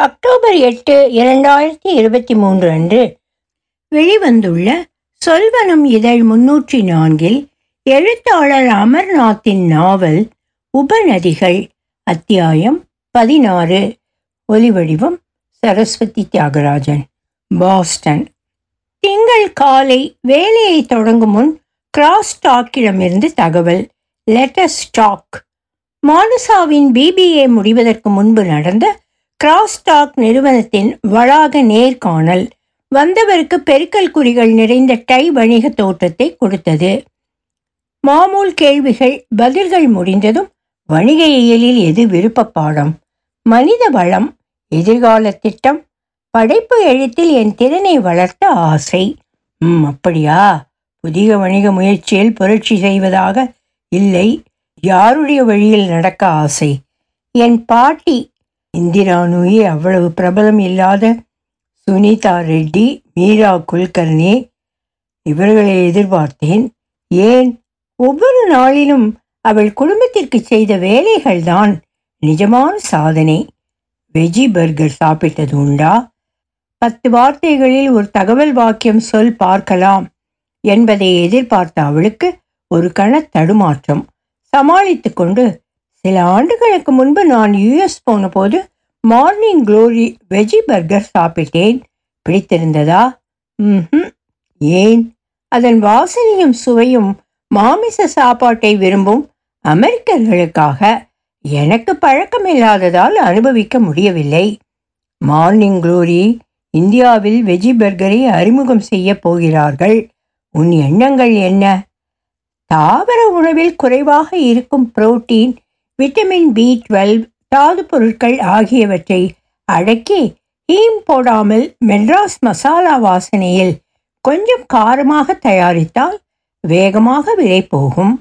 October எட்டு இரண்டாயிரத்தி இருபத்தி மூன்று அன்று வெளிவந்துள்ள சொல்வனம் இதழ் முன்னூற்றி நான்கில் எழுத்தாளர் அமர்நாத்தின் நாவல் உபநதிகள் அத்தியாயம் பதினாறு. ஒலிவடிவம் சரஸ்வதி தியாகராஜன். பாஸ்டன். திங்கள் காலை வேலையை தொடங்கும் முன் கிராஸ் டாக்கிடமிருந்து தகவல். லெட்டஸ் டாக் மானுசாவின் பிபிஏ முடிவதற்கு முன்பு நடந்த கிராஸ்டாக் நிறுவனத்தின் வளாக நேர்காணல் வந்தவருக்கு பெருக்கல் குறிகள் நிறைந்த டை வணிக தோற்றத்தை கொடுத்தது. மாமூல் கேள்விகள் பதில்கள் முடிந்ததும் வணிக இயலில் எது விருப்ப பாடம் மனித வளம் எதிர்கால திட்டம் படைப்பு எழுத்தில் என் திறனை வளர்த்த ஆசை. ம் அப்படியா? புதிய வணிக முயற்சியில் புரட்சி செய்வதாக இல்லை யாருடைய வழியில் நடக்க ஆசை? என் பாட்டி இந்திரா நூயி அவ்வளவு பிரபலம் இல்லாத சுனிதா ரெட்டி மீரா குல்கர்னி இவர்களை எதிர்பார்த்தேன். ஏன்? ஒவ்வொரு நாளிலும் அவள் குடும்பத்திற்கு செய்த வேலைகள்தான் நிஜமான சாதனை. வெஜி பர்கர் சாப்பிட்டது உண்டா? பத்து வார்த்தைகளில் ஒரு தகவல் வாக்கியம் சொல் பார்க்கலாம் என்பதை எதிர்பார்த்த அவளுக்கு ஒரு கண தடுமாற்றம். சமாளித்து கொண்டு சில ஆண்டுகளுக்கு முன்பு நான் யுஎஸ் போன போது மார்னிங் க்ளோரி வெஜி பர்கர் சாப்பிட்டேன். பிடித்திருந்ததா? ம் ஏன்? அதன் வாசனையும் சுவையும் மாமிச சாப்பாட்டை விரும்பும் அமெரிக்கர்களுக்காக எனக்கு பழக்கமில்லாததால் அனுபவிக்க முடியவில்லை. மார்னிங் க்ளோரி இந்தியாவில் வெஜி பர்கரை அறிமுகம் செய்ய போகிறார்கள். உன் எண்ணங்கள் என்ன? தாவர உணவில் குறைவாக இருக்கும் புரோட்டீன் விட்டமின் பி டுவெல் தாது பொருட்கள் ஆகியவற்றை அடக்கி ஹீம் போடாமல் மெட்ராஸ் மசாலா வாசனையில் கொஞ்சம் காரமாக தயாரித்தால் வேகமாக விலை போகும்.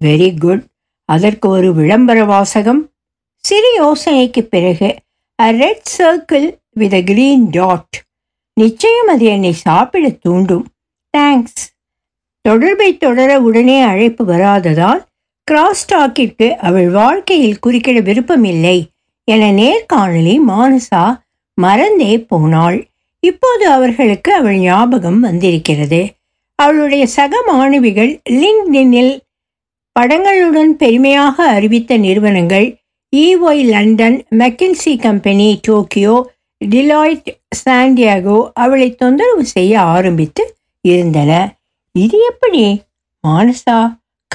வெரி குட் அதற்கு ஒரு விளம்பர வாசகம். சிறு யோசனைக்கு பிறகு a red circle with a green dot நிச்சயம் அது என்னை சாப்பிட தூண்டும். தேங்க்ஸ் தொடர்பை தொடர உடனே அழைப்பு வராததால் கிராஸ்டாக்கிற்கு அவள் வாழ்க்கையில் குறுக்கிட விருப்பமில்லை. என நேர்காணலை மானசா மறந்தே போனாள். இப்போது அவர்களுக்கு அவள் ஞாபகம் வந்திருக்கிறது. அவளுடைய சக மாணவிகள் லிங்க்டினில் படங்களுடன் பெருமையாக அறிவித்த நிறுவனங்கள் EY London McKinsey company Tokyo Deloitte Santiago அவளை தொந்தரவு செய்ய ஆரம்பித்து இருந்தன. இது எப்படி மானசா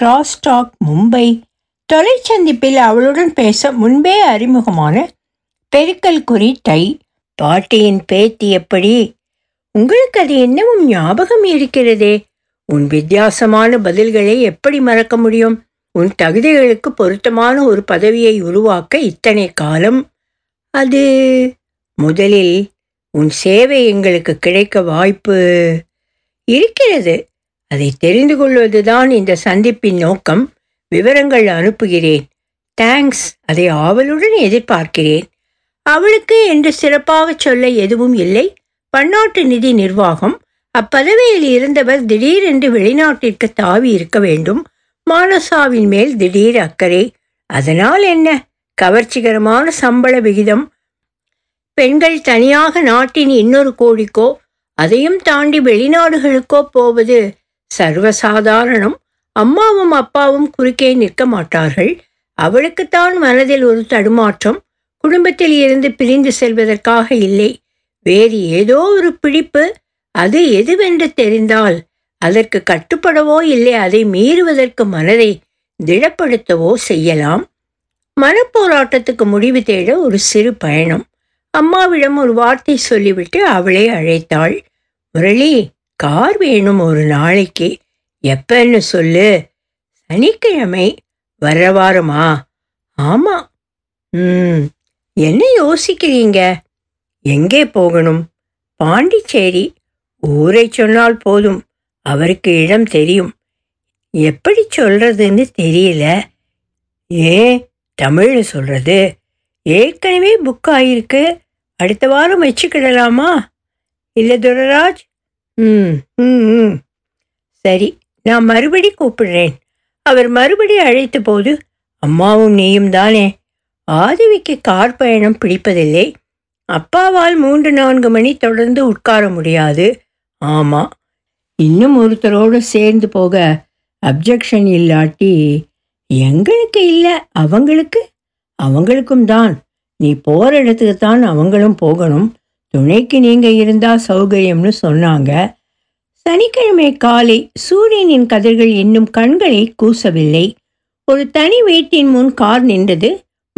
கிராஸ்டாக் மும்பை தொலைச்சந்திப்பில் அவளுடன் பேச முன்பே அறிமுகமான பெருக்கல் குறி டை பாட்டியின் பேத்தி எப்படி? உங்களுக்கு அது என்னவும் ஞாபகம் இருக்கிறதே? உன் வித்தியாசமான பதில்களை எப்படி மறக்க முடியும்? உன் தகுதிகளுக்கு பொருத்தமான ஒரு பதவியை உருவாக்க இத்தனை காலம்? அது முதலில் உன் சேவை எங்களுக்கு கிடைக்க வாய்ப்பு இருக்கிறது. அதை தெரிந்து கொள்வதுதான் இந்த சந்திப்பின் நோக்கம். விவரங்கள் அனுப்புகிறேன். தேங்க்ஸ் அதை ஆவலுடன் எதிர்பார்க்கிறேன். அவளுக்கு என்று சிறப்பாக சொல்ல எதுவும் இல்லை. பன்னாட்டு நிதி நிர்வாகம். அப்பதவியில் இருந்தவர் திடீரென்று வெளிநாட்டிற்கு தாவி இருக்க வேண்டும். மானசாவின் மேல் திடீர் அக்கறை. அதனால் என்ன? கவர்ச்சிகரமான சம்பள விகிதம். பெண்கள் தனியாக நாட்டின் இன்னொரு கோடிக்கோ அதையும் தாண்டி வெளிநாடுகளுக்கோ போவது சர்வசாதாரணம். அம்மாவும் அப்பாவும் குறுக்கே நிற்க மாட்டார்கள். அவளுக்குத்தான் மனதில் ஒரு தடுமாற்றம். குடும்பத்தில் இருந்து பிரிந்து செல்வதற்காக இல்லை. வேறு ஏதோ ஒரு பிடிப்பு. அது எதுவென்று தெரிந்தால் அதற்கு கட்டுப்படவோ இல்லை அதை மீறுவதற்கு மனதை திடப்படுத்தவோ செய்யலாம். மனப்போராட்டத்துக்கு முடிவு தேட ஒரு சிறு பயணம். அம்மாவிடம் ஒரு வார்த்தை சொல்லிவிட்டு அவளை அழைத்தாள். முரளி கார் வேணும் ஒரு நாளைக்கு. எப்பன்னு சொல்லு. சனிக்கிழமை வர வாரமா ஆமா. ம். என்ன யோசிக்கிறீங்க? எங்கே போகணும்? பாண்டிச்சேரி. ஊரை சொன்னால் போதும். அவருக்கு இடம் தெரியும். எப்படி சொல்றதுன்னு தெரியல. ஏன் தமிழ்ல சொல்றது. ஏற்கனவே புக் ஆகிருக்கு அடுத்த வாரம் வச்சுக்கிடலாமா? இல்லை துரராஜ் ம். ம் ம் சரி நான் மறுபடி கூப்பிடுறேன். அவர் மறுபடி அழைத்த போது அம்மாவும் நீயும் தானே? ஆதிவிக்கு கார் பயணம் பிடிப்பதில்லை. அப்பாவால் மூன்று நான்கு மணி தொடர்ந்து உட்கார முடியாது. ஆமா. இன்னும் ஒருத்தரோடு சேர்ந்து போக அப்ஜெக்ஷன் இல்லாட்டி எங்களுக்கு இல்லை அவங்களுக்கு. அவங்களுக்கும் தான். நீ போகிற இடத்துக்கு தான் அவங்களும் போகணும். துணைக்கு நீங்கள் இருந்தால் சௌகரியம்னு சொன்னாங்க. சனிக்கிழமை காலை சூரியனின் கதிர்கள் இன்னும் கண்களை கூசவில்லை. ஒரு தனி வீட்டின் முன் கார் நின்றது.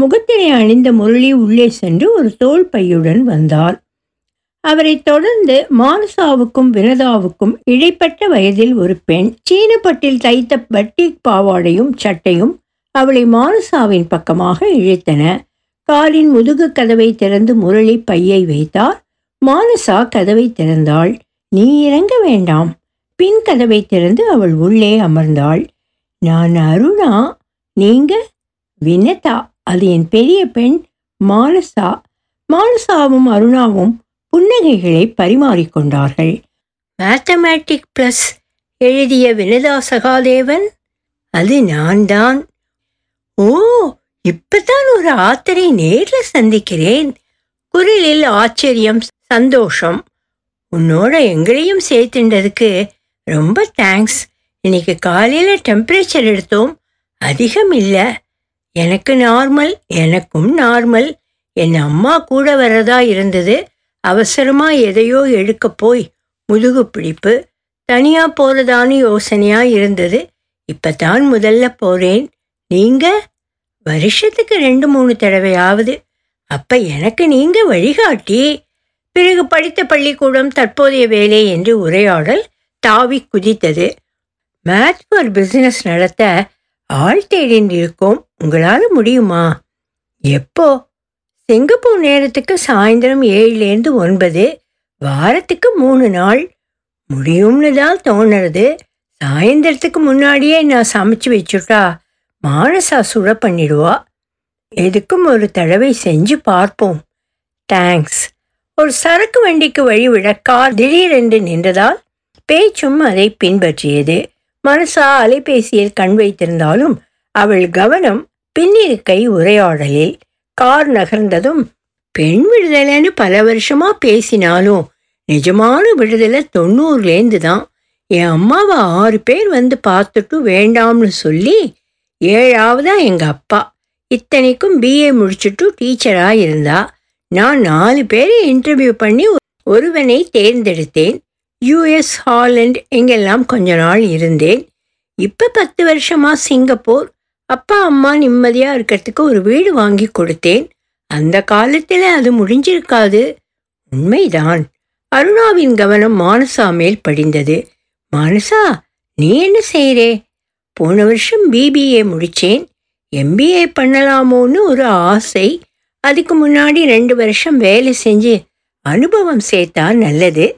முகத்திலே அணிந்த முரளி உள்ளே சென்று ஒரு தோல் பையுடன் வந்தார் அவரை தொடர்ந்து மானசாவுக்கும் வினதாவுக்கும் இடைப்பட்ட வயதில் ஒரு பெண் சீனப்பட்டில் தைத்த பட்டிக் பாவாடையும் சட்டையும் அவளை மானசாவின் பக்கமாக இழுத்தன. காரின் முதுகு கதவை திறந்து முரளி பையை வைத்தார். மானசா கதவை திறந்தாள். நீ இறங்க வேண்டாம். பின் கதவை திறந்து அவள் உள்ளே அமர்ந்தாள். நான் அருணா. நீங்க? வினதா. அது என் பெரிய பெண் மானசா. மானசாவும் அருணாவும் புன்னகைகளை பரிமாறிக்கொண்டார்கள் மேத்தமேட்டிக் பிளஸ் எழுதிய வினதா சகாதேவன்? அது நான் தான். ஓ இப்பதான் ஒரு ஆத்தரை நேரில் சந்திக்கிறேன். குரலில் ஆச்சரியம் சந்தோஷம். உன்னோட எங்களையும் சேர்த்துண்டதுக்கு ரொம்ப தேங்க்ஸ் இன்னைக்கு காலையில் டெம்பரேச்சர் எடுத்தோம். அதிகம் இல்லை. எனக்கு நார்மல் எனக்கும் நார்மல் என் அம்மா கூட வரதா இருந்தது. அவசரமாக எதையோ எடுக்க போய் முதுகு பிடிப்பு தனியாக போகிறதான்னு யோசனையாக இருந்தது. இப்போ தான் முதல்ல போகிறேன் நீங்கள் வருஷத்துக்கு ரெண்டு மூணு தடவையாவது அப்ப எனக்கு நீங்க வழிகாட்டி. பிறகு படித்த பள்ளிக்கூடம் தற்போதைய வேலை என்று உரையாடல் தாவி குதித்தது. மேத் ஒரு பிசினஸ் நடத்த ஆள் தேடின்னு இருக்கோம் உங்களால முடியுமா? எப்போ? சிங்கப்பூர் நேரத்துக்கு சாயந்தரம் ஏழுலேருந்து ஒன்பது. வாரத்துக்கு மூணு நாள். முடியும்னு தான் தோணுறது. சாயந்தரத்துக்கு முன்னாடியே நான் சமைச்சு வச்சுட்டா. மானசா சுட பண்ணிடுவா. எதுக்கும் ஒரு தடவை செஞ்சு பார்ப்போம். தேங்க்ஸ் ஒரு சரக்கு வண்டிக்கு வழிவிட கார் திடீரென்று நின்றதால் பேச்சும் அதை பின்பற்றியது. மனசா அலைபேசியில் கண் வைத்திருந்தாலும் அவள் கவனம் பின்னிருக்கை உரையாடலில். கார் நகர்ந்ததும் பெண் விடுதலைன்னு பல வருஷமா பேசினாலும் நிஜமான விடுதலை தொண்ணூறுலேருந்து தான் என் அம்மாவை ஆறு பேர் வந்து பார்த்துட்டு வேண்டாம்னு சொல்லி ஏழாவதா எங்கள் அப்பா. இத்தனைக்கும் பிஏ முடிச்சுட்டு டீச்சராக இருந்தா நான் நாலு பேரை இன்டர்வியூ பண்ணி ஒருவனை தேர்ந்தெடுத்தேன். யூஎஸ் ஹாலண்ட் எங்கெல்லாம் கொஞ்ச நாள் இருந்தேன். இப்போ பத்து வருஷமா சிங்கப்பூர் அப்பா அம்மா நிம்மதியாக இருக்கிறதுக்கு ஒரு வீடு வாங்கி கொடுத்தேன். அந்த காலத்தில் அது முடிஞ்சிருக்காது. உண்மைதான். அருணாவின் கவனம் மானசா மேல் படிந்தது. மானசா நீ என்ன செய்கிறே போன வருஷம் பிபிஏ முடித்தேன் எம்பிஏ பண்ணலாமோன்னு ஒரு ஆசை. அதுக்கு முன்னாடி ரெண்டு வருஷம் வேலை செஞ்சு அனுபவம் சேர்த்தா நல்லது.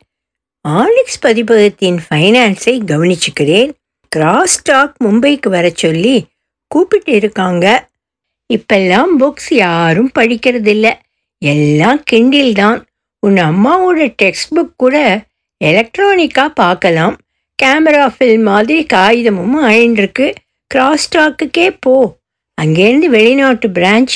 ஆலிக்ஸ் பதிப்பகத்தின் ஃபைனான்ஸை கவனிச்சுக்கிறேன். கிராஸ் ஸ்டாக் மும்பைக்கு வர சொல்லி கூப்பிட்டு இருக்காங்க. இப்பெல்லாம் புக்ஸ் யாரும் படிக்கிறதில்ல. எல்லாம் கிண்டில் தான். உன் அம்மாவோட டெக்ஸ்ட் புக் கூட எலக்ட்ரானிக்காக பார்க்கலாம். கேமரா ஃபில் மாதிரி காகிதமும் அழின்றிருக்கு கிராஸ் ஸ்டாக்குக்கே போ. அங்கேருந்து வெளிநாட்டு பிரான்ச்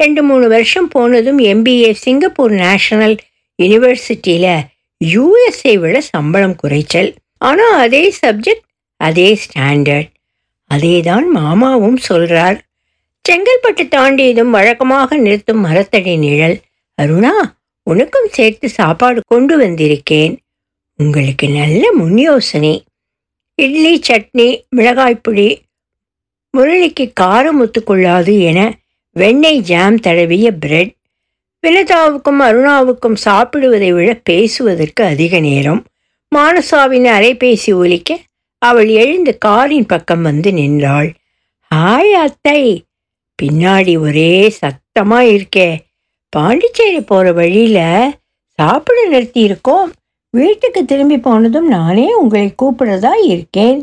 ரெண்டு மூணு வருஷம் போனதும் எம்பிஏ சிங்கப்பூர் நேஷனல் யூனிவர்சிட்டியில் யூஎஸ்ஏ விட சம்பளம் குறைச்சல். ஆனால் அதே சப்ஜெக்ட் அதே ஸ்டாண்டர்ட் அதே தான் மாமாவும் சொல்கிறார் செங்கல்பட்டு தாண்டியதும் வழக்கமாக நிறுத்தும் மரத்தடி நிழல். அருணா உனக்கும் சேர்த்து சாப்பாடு கொண்டு வந்திருக்கேன். உங்களுக்கு நல்ல முன் யோசனை. இட்லி சட்னி மிளகாய்ப்பொடி முரளிக்கு காரம் ஒத்துக்கொள்ளாது என வெண்ணெய் ஜாம் தடவிய பிரெட் வினதாவுக்கும் அருணாவுக்கும் சாப்பிடுவதை விட பேசுவதற்கு அதிக நேரம். மானசாவின் அலைபேசி ஒலிக்க அவள் எழுந்து காரின் பக்கம் வந்து நின்றாள். ஹாய் அத்தை பின்னாடி ஒரே சத்தமாக இருக்கே பாண்டிச்சேரி போகிற வழியில் சாப்பிட நிறுத்தியிருக்கோம். வீட்டுக்கு திரும்பி போனதும் நானே உங்களை கூப்பிடதா இருக்கேன்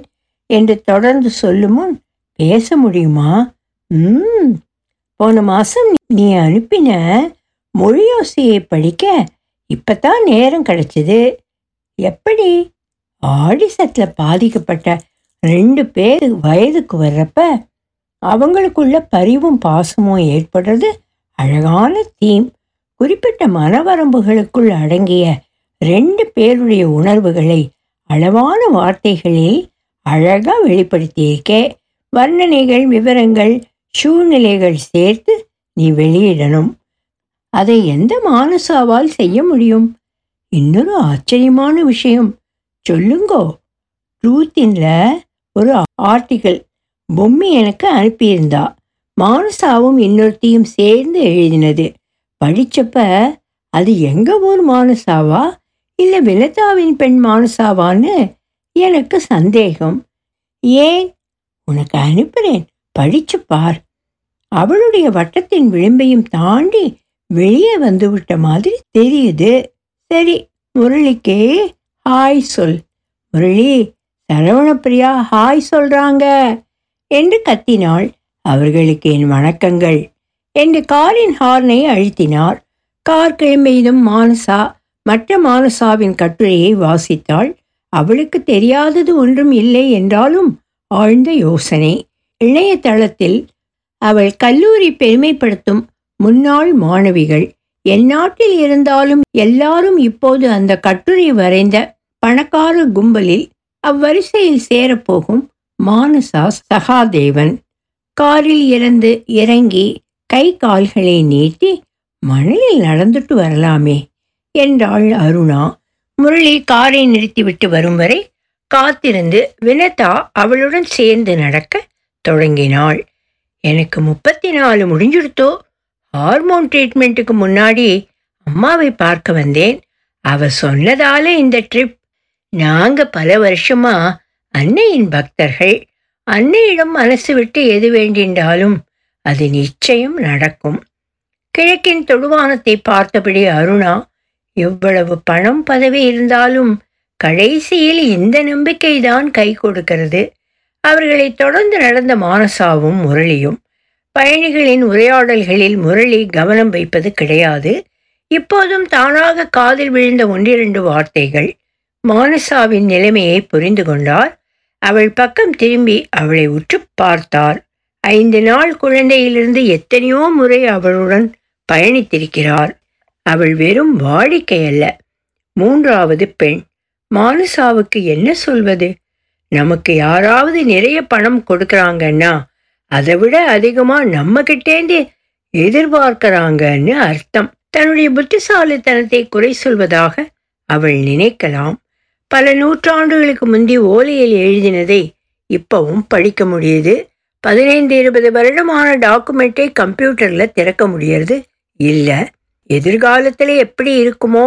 என்று தொடர்ந்து சொல்லும் முன் பேச முடியுமா? ம். போன மாதம் நீ அனுப்பின மொழியோசையை படிக்க இப்பதான் நேரம் கிடைச்சது. எப்படி? ஆடிசத்தில் பாதிக்கப்பட்ட ரெண்டு பேர் வயதுக்கு வர்றப்ப அவங்களுக்குள்ள பரிவும் பாசமும் ஏற்படுறது அழகான தீம். குறிப்பிட்ட மனவரம்புகளுக்குள் அடங்கிய ரெண்டு பேருடைய உணர்வுகளை அளவான வார்த்தைகளில் அழகாக வெளிப்படுத்தியிருக்கே. வர்ணனைகள் விவரங்கள் சூழ்நிலைகள் சேர்த்து நீ வெளியிடணும். அதை எந்த மானசாவால் செய்ய முடியும்? இன்னொரு ஆச்சரியமான விஷயம். சொல்லுங்கோ. ரூத்தின்ல ஒரு ஆர்டிக்கல் பொம்மி எனக்கு அனுப்பியிருந்தா. மானசாவும் இன்னொருத்தையும் சேர்ந்து எழுதினது. படித்தப்ப அது எங்கள் ஊர் மானசாவா இல்லை விலதாவின் பெண் மானசாவான்னு எனக்கு சந்தேகம். ஏன்? உனக்கு அனுப்புகிறேன் படிச்சு பார். அவளுடைய வட்டத்தின் விளிம்பையும் தாண்டி வெளியே வந்துவிட்ட மாதிரி தெரியுது. சரி முரளிக்கே ஹாய் சொல். முரளி சரவணப்பிரியா ஹாய் சொல்றாங்க. என்று கத்தினாள். அவர்களுக்கு என் வணக்கங்கள். என்று காரின் ஹார்னை அழுத்தினார். கார் கிளம்பியதும் மானசா மற்ற மானசாவின் கட்டுரையை வாசித்தாள். அவளுக்கு தெரியாதது ஒன்றும் இல்லை என்றாலும் ஆழ்ந்த யோசனை. இணையதளத்தில் அவள் கல்லூரி பெருமைப்படுத்தும் முன்னாள் மாணவிகள் எந்நாட்டில் இருந்தாலும் எல்லாரும் இப்போது அந்த கட்டுரை வரைந்த பணக்கார கும்பலில் அவ்வரிசையில் சேரப்போகும் மானசா சகாதேவன். காரில் இருந்து இறங்கி கை கால்களை நீட்டி மணலில் நடந்துட்டு வரலாமே என்றாள் அருணா. முரளி காரை நிறுத்திவிட்டு வரும் வரை காத்திருந்து வினதா அவளுடன் சேர்ந்து நடக்க தொடங்கினாள். எனக்கு முப்பத்தி நாலு முடிஞ்சுடுத்தோ? ஹார்மோன் ட்ரீட்மெண்ட்டுக்கு முன்னாடி அம்மாவை பார்க்க வந்தேன். அவ சொன்னதால இந்த ட்ரிப் நாங்க பல வருஷமா அன்னையின் பக்தர்கள். அன்னையிடம் மனசு விட்டு எது வேண்டின்றாலும் அது நிச்சயம் நடக்கும். கிழக்கின் தொடுவானத்தை பார்த்தபடி அருணா எவ்வளவு பணம் பதவி இருந்தாலும் கடைசியில் இந்த நம்பிக்கைதான் கை கொடுக்கிறது. அவர்களை தொடர்ந்து நடந்த மானசாவும் முரளியும் பயணிகளின் உரையாடல்களில் முரளி கவனம் வைப்பது கிடையாது. இப்போதும் தானாக காதில் விழுந்த ஒன்றிரண்டு வார்த்தைகள் மானசாவின் நிலைமையை புரிந்து கொண்டார். அவள் பக்கம் திரும்பி அவளை உற்று பார்த்தார். ஐந்து நாள் குழந்தையிலிருந்து எத்தனையோ முறை அவளுடன் பயணித்திருக்கிறார். அவள் வெறும் வாடிக்கை அல்ல மூன்றாவது பெண் மானுசாவுக்கு என்ன சொல்வது? நமக்கு யாராவது நிறைய பணம் கொடுக்குறாங்கன்னா அதை விட அதிகமாக நம்ம கிட்டேந்து எதிர்பார்க்கிறாங்கன்னு அர்த்தம். தன்னுடைய புத்திசாலித்தனத்தை குறை சொல்வதாக அவள் நினைக்கலாம். பல நூற்றாண்டுகளுக்கு முந்தி ஓலையில் எழுதினதை இப்பவும் படிக்க முடியுது. பதினைந்து இருபது வருடமான டாக்குமெண்ட்டை கம்ப்யூட்டர்ல திறக்க முடியறது இல்லை. எதிர்காலத்தில் எப்படி இருக்குமோ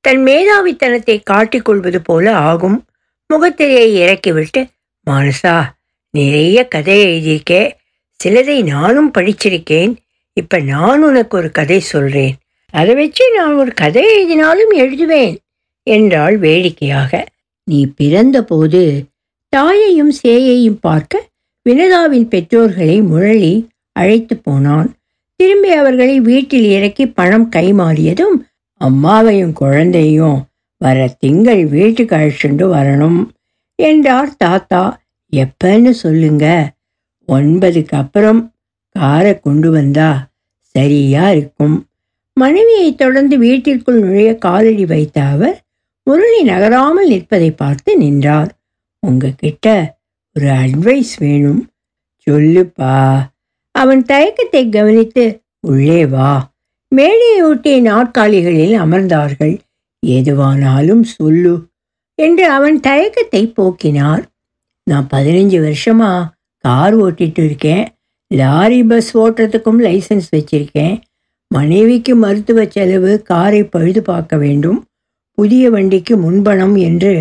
தன் மேதாவித்தனத்தை காட்டிக்கொள்வது போல ஆகும். முகத்திரையை இறக்கிவிட்டு மானசா நிறைய கதை எழுதியிருக்கே. சிலதை நானும் படிச்சிருக்கேன். இப்ப நான் உனக்கு ஒரு கதை சொல்றேன். அதை வச்சு நான் ஒரு கதை எழுதினாலும் எழுதுவேன் என்றாள் வேடிக்கையாக. நீ பிறந்தபோது தாயையும் சேயையும் பார்க்க வினதாவின் பெற்றோர்களை முரளி அழைத்து போனான். திரும்பி அவர்களை வீட்டில் இறக்கி பணம் கைமாறியதும் அம்மாவையும் குழந்தையும் வர திங்கள் வீட்டுக்கு அழைச்சிட்டு வரணும் என்றார் தாத்தா. எப்பன்னு சொல்லுங்க. ஒன்பதுக்கு அப்புறம் காரை கொண்டு வந்தா சரியா இருக்கும். மனைவியை தொடர்ந்து வீட்டிற்குள் நுழைய காலடி வைத்த அவர் முரளி நகராமல் நிற்பதை பார்த்து நின்றார். உங்ககிட்ட ஒரு அட்வைஸ் வேணும். சொல்லுப்பா. அவன் தயக்கத்தை கவனித்து உள்ளே வா. மேடையொட்டிய நாற்காலிகளில் அமர்ந்தார்கள். எதுவானாலும் சொல்லு என்று அவன் தயக்கத்தை போக்கினார். நான் பதினஞ்சு வருஷமா கார் ஓட்டிட்டு இருக்கேன். லாரி பஸ் ஓட்டுறதுக்கும் லைசன்ஸ் வச்சிருக்கேன். மனைவிக்கு மருத்துவ செலவு காரை பழுது பார்க்க வேண்டும். புதிய வண்டிக்கு முன்பணம் என்று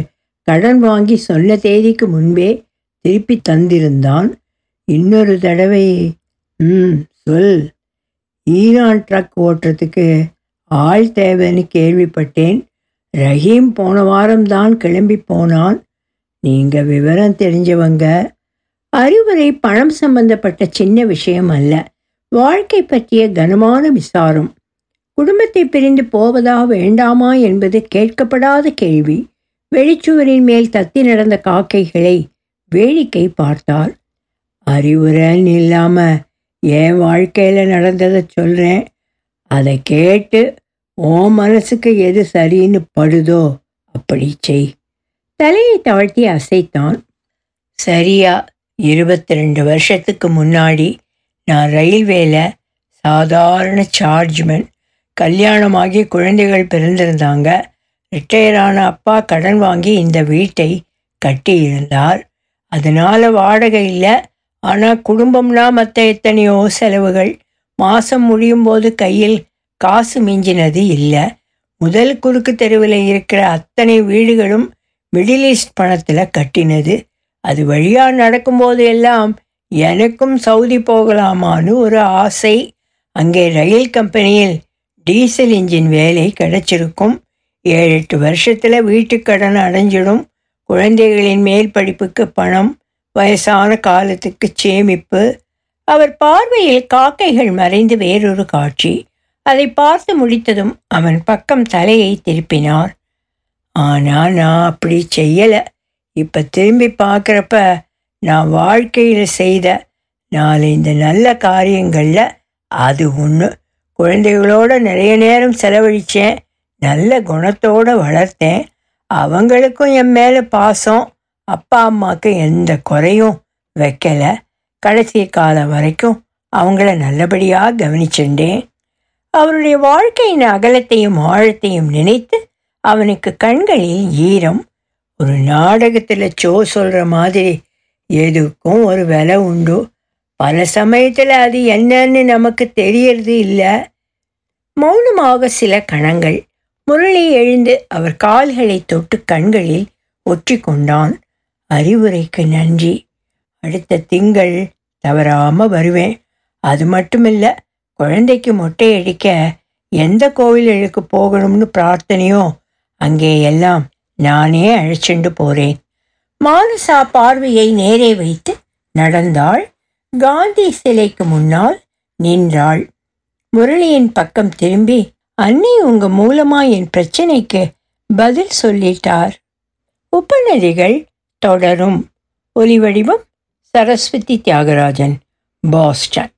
கடன் வாங்கி சொன்ன தேதிக்கு முன்பே திருப்பி தந்திருந்தான். இன்னொரு தடவை ம் சொல் ஈரான் ட்ரக் ஓட்டுறதுக்கு ஆள் தேவைன்னு கேள்விப்பட்டேன். ரஹீம் போன வாரம்தான் கிளம்பி போனான். நீங்கள் விவரம் தெரிஞ்சவங்க. அறிவுரை பணம் சம்பந்தப்பட்ட சின்ன விஷயம் அல்ல. வாழ்க்கை பற்றிய கனமான விசாரம். குடும்பத்தை பிரிந்து போவதா வேண்டாமா என்பது கேட்கப்படாத கேள்வி. வெளிச்சுவரின் மேல் தத்தி நடந்த காக்கைகளை வேடிக்கை பார்த்தார் அறிவுரைன்னு இல்லாமல் என் வாழ்க்கையில் நடந்ததை சொல்கிறேன் அதை கேட்டு ஓ மனசுக்கு எது சரின்னு படுதோ அப்படி செய். தலையை தாழ்த்தி அசைத்தான். சரியா இருபத்தி ரெண்டு வருஷத்துக்கு முன்னாடி நான் ரயில்வேல சாதாரண சார்ஜ்மேன் கல்யாணமாகி குழந்தைகள் பிறந்திருந்தாங்க. ரிட்டையர் ஆன அப்பா கடன் வாங்கி இந்த வீட்டை கட்டியிருந்தார். அதனால் வாடகை இல்லை ஆனால் குடும்பம்னா மற்ற எத்தனையோ செலவுகள். மாதம் முடியும் போது கையில் காசு மிஞ்சினது இல்லை. முதல் குறுக்கு தெருவில் இருக்கிற அத்தனை வீடுகளும் மிடில் ஈஸ்ட் பணத்தில் கட்டினது. அது வழியாக நடக்கும்போது எல்லாம் எனக்கும் சவுதி போகலாமான்னு ஒரு ஆசை. அங்கே ரயில் கம்பெனியில் டீசல் இன்ஜின் வேலை கிடைச்சிருக்கும். ஏழு எட்டு வருஷத்தில் வீட்டுக்கடன் அடைஞ்சிடும். குழந்தைகளின் மேல் படிப்புக்கு பணம். வயசான காலத்துக்கு சேமிப்பு. அவர் பார்வையில் காக்கைகள் மறைந்து வேறொரு காட்சி. அதை பார்த்து முடித்ததும் அவன் பக்கம் தலையை திருப்பினார். ஆனால் நான் அப்படி செய்யலை. இப்போ திரும்பி பார்க்குறப்ப நான் வாழ்க்கையில் செய்த நாலு இந்த நல்ல காரியங்களில் அது ஒன்று குழந்தைகளோட நிறைய நேரம் செலவழித்தேன் நல்ல குணத்தோடு வளர்த்தேன். அவங்களுக்கும் என் மேலே பாசம். அப்பா அம்மாவுக்கு எந்த குறையும் வைக்கலை. கடைசி காலம் வரைக்கும் அவங்கள நல்லபடியாக கவனிச்சுட்டேன் அவருடைய வாழ்க்கையின் அகலத்தையும் ஆழத்தையும் நினைத்து அவனுக்கு கண்களில் ஈரம் ஒரு நாடகத்தில் சோ சொல்கிற மாதிரி எதுக்கும் ஒரு விலை உண்டு. பல சமயத்தில் அது என்னன்னு நமக்கு தெரியறது இல்லை. மௌனமாக சில கணங்கள் முரளி எழுந்து அவர் கால்களை தொட்டு கண்களில் ஒற்றி கொண்டான் அறிவுரைக்கு நன்றி. அடுத்த திங்கள் தவறாமல் வருவேன். அது மட்டுமில்ல குழந்தைக்கு மொட்டை அடிக்க எந்த கோவில்களுக்கு போகணும்னு பிரார்த்தனையோ அங்கே எல்லாம் நானே அழைச்சிண்டு போறேன். மானுசா பார்வையை நேரே வைத்து நடந்தாள். காந்தி சிலைக்கு முன்னால் நின்றாள். முரளியின் பக்கம் திரும்பி அன்னை உங்க மூலமா என் பிரச்சனைக்கு பதில் சொல்லிட்டார். உபநதிகள் தொடரும். ஒலி வடிவம் சரஸ்வதி தியாகராஜன். பாஸ்டன்